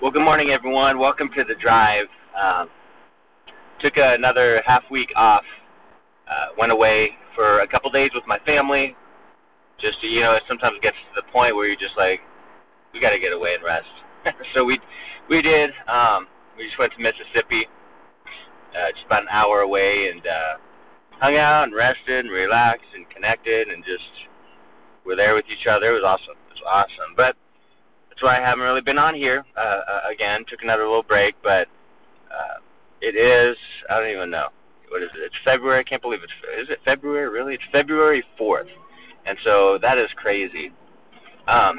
Well, good morning, everyone. Welcome to the drive. Um, took another half week off. Uh, went away for a couple days with my family. Just to, you know, it sometimes gets to the point where you're just like, we got to get away and rest. so we we did. Um, we just went to Mississippi, uh, just about an hour away, and uh, hung out and rested and relaxed and connected and just were there with each other. It was awesome. It was awesome. But that's why I haven't really been on here uh, uh, again. Took another little break, but uh, it is I don't even know what is it. It's February. I can't believe it's is it February really? It's February fourth, and so that is crazy. Um,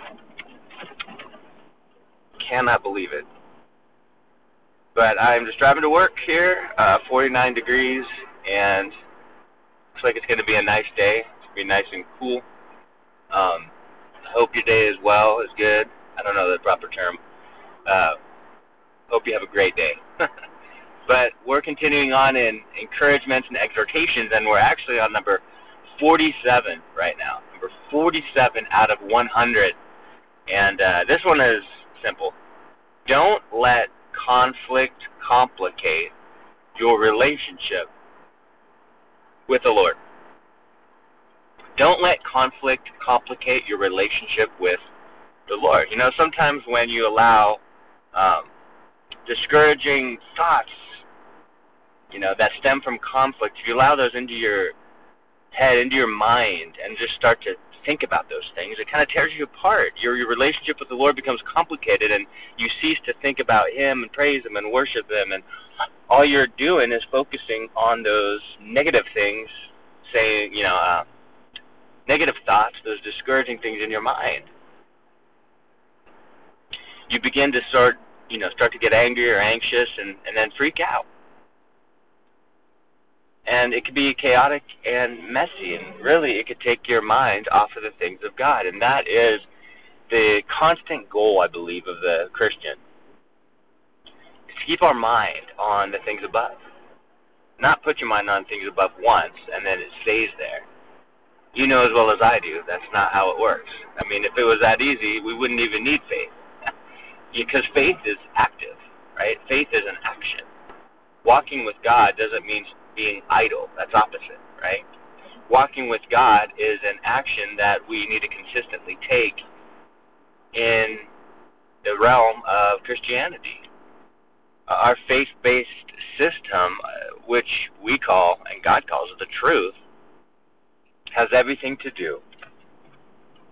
cannot believe it. But I'm just driving to work here, uh, 49 degrees, and looks like it's going to be a nice day. It's going to be nice and cool. Um, I hope your day as well is good. I don't know the proper term. Uh, hope you have a great day. but we're continuing on in encouragements and exhortations, and we're actually on number 47 right now. Number 47 out of 100. And uh, this one is simple. Don't let conflict complicate your relationship with the Lord. Don't let conflict complicate your relationship with the Lord. You know, sometimes when you allow um, discouraging thoughts, you know, that stem from conflict, if you allow those into your head, into your mind, and just start to think about those things, it kind of tears you apart. Your your relationship with the Lord becomes complicated, and you cease to think about Him and praise Him and worship Him, and all you're doing is focusing on those negative things, saying, you know, uh, negative thoughts, those discouraging things in your mind you begin to start, you know, start to get angry or anxious and, and then freak out. And it could be chaotic and messy, and really it could take your mind off of the things of God. And that is the constant goal, I believe, of the Christian. Is to keep our mind on the things above. Not put your mind on things above once and then it stays there. You know as well as I do, that's not how it works. I mean, if it was that easy, we wouldn't even need faith because faith is active, right? Faith is an action. Walking with God doesn't mean being idle. That's opposite, right? Walking with God is an action that we need to consistently take in the realm of Christianity. Our faith based system, uh, which we call, and God calls it the truth, has everything to do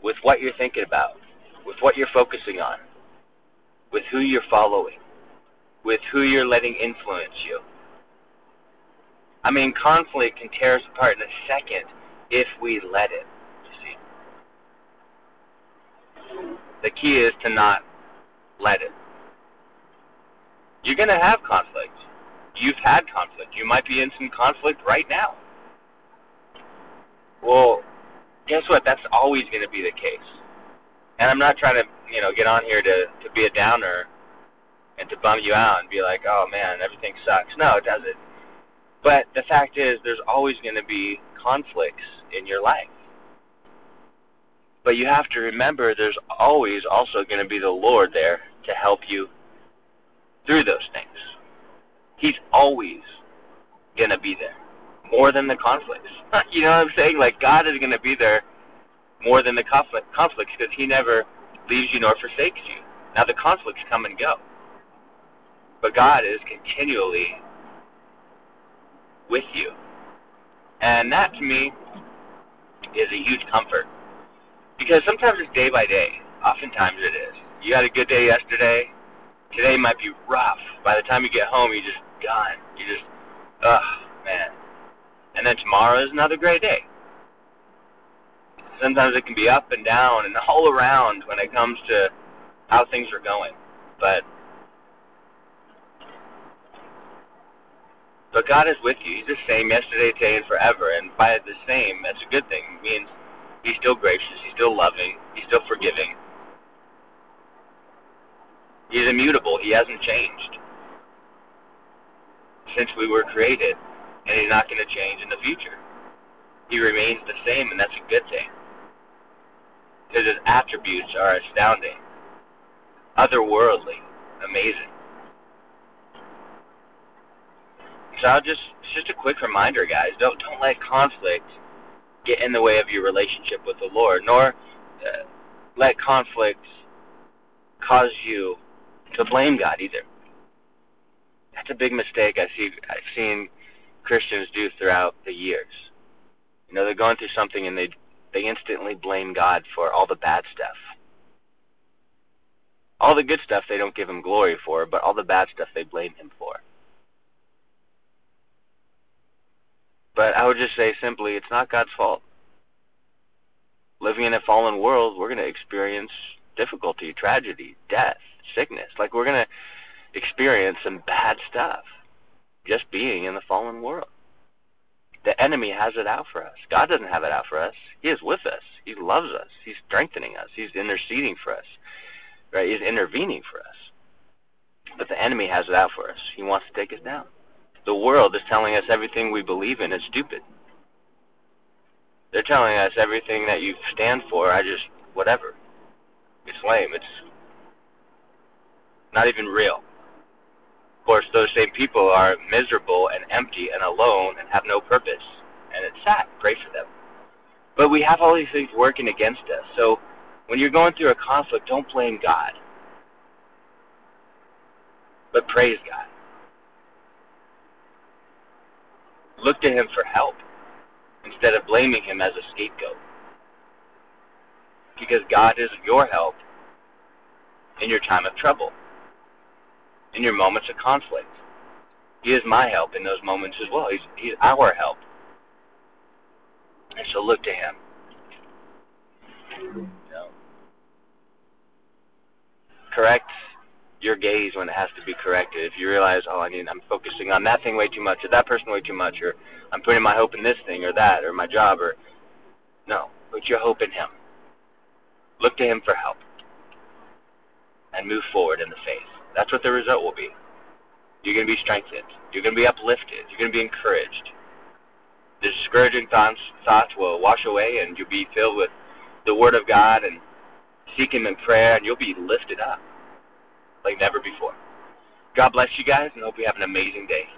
with what you're thinking about, with what you're focusing on, with who you're following, with who you're letting influence you. I mean, conflict can tear us apart in a second if we let it. You see, the key is to not let it. You're going to have conflict. You've had conflict. You might be in some conflict right now. Well, guess what? That's always going to be the case. And I'm not trying to, you know, get on here to to be a downer and to bum you out and be like, "Oh man, everything sucks." No, it doesn't. But the fact is, there's always going to be conflicts in your life. But you have to remember, there's always also going to be the Lord there to help you through those things. He's always going to be there, more than the conflicts. you know what I'm saying? Like God is going to be there more than the conflict, conflicts because he never leaves you nor forsakes you. Now the conflicts come and go, but God is continually with you, and that to me is a huge comfort because sometimes it's day by day. Oftentimes it is. You had a good day yesterday. Today might be rough. By the time you get home, you're just done. You just, ugh, man. And then tomorrow is another great day sometimes it can be up and down and all around when it comes to how things are going. But but God is with you. He's the same yesterday, today, and forever. And by the same, that's a good thing. It means He's still gracious. He's still loving. He's still forgiving. He's immutable. He hasn't changed since we were created, and He's not going to change in the future. He remains the same, and that's a good thing because his attributes are astounding, otherworldly. amazing. So I'll just just a quick reminder, guys. Don't don't let conflict get in the way of your relationship with the Lord, nor uh, let conflict cause you to blame God either. That's a big mistake I see I've seen Christians do throughout the years. You know, they're going through something and they they instantly blame God for all the bad stuff. All the good stuff they don't give him glory for, but all the bad stuff they blame him for. But I would just say simply, it's not God's fault. Living in a fallen world, we're going to experience difficulty, tragedy, death, sickness. Like we're going to experience some bad stuff just being in the fallen world. The enemy has it out for us. God doesn't have it out for us. He is with us. He loves us. He's strengthening us. He's interceding for us. Right? He's intervening for us. But the enemy has it out for us. He wants to take us down. The world is telling us everything we believe in is stupid. They're telling us everything that you stand for, I just, whatever. It's lame. It's not even real. Course, those same people are miserable and empty and alone and have no purpose. And it's sad. Pray for them. But we have all these things working against us. So when you're going through a conflict, don't blame God. But praise God. Look to Him for help instead of blaming Him as a scapegoat. Because God is your help in your time of trouble, in your moments of conflict. He is my help in those moments as well. He's, he's our help. And so look to Him. Correct your gaze when it has to be corrected. If you realize, oh, I need, I'm focusing on that thing way too much, or that person way too much, or I'm putting my hope in this thing or that, or my job, or no, put your hope in Him. Look to Him for help, and move forward in the faith. That's what the result will be. You're going to be strengthened. You're going to be uplifted. You're going to be encouraged. The discouraging thoughts, thoughts will wash away, and you'll be filled with the Word of God and seek Him in prayer, and you'll be lifted up like never before. God bless you guys, and hope you have an amazing day.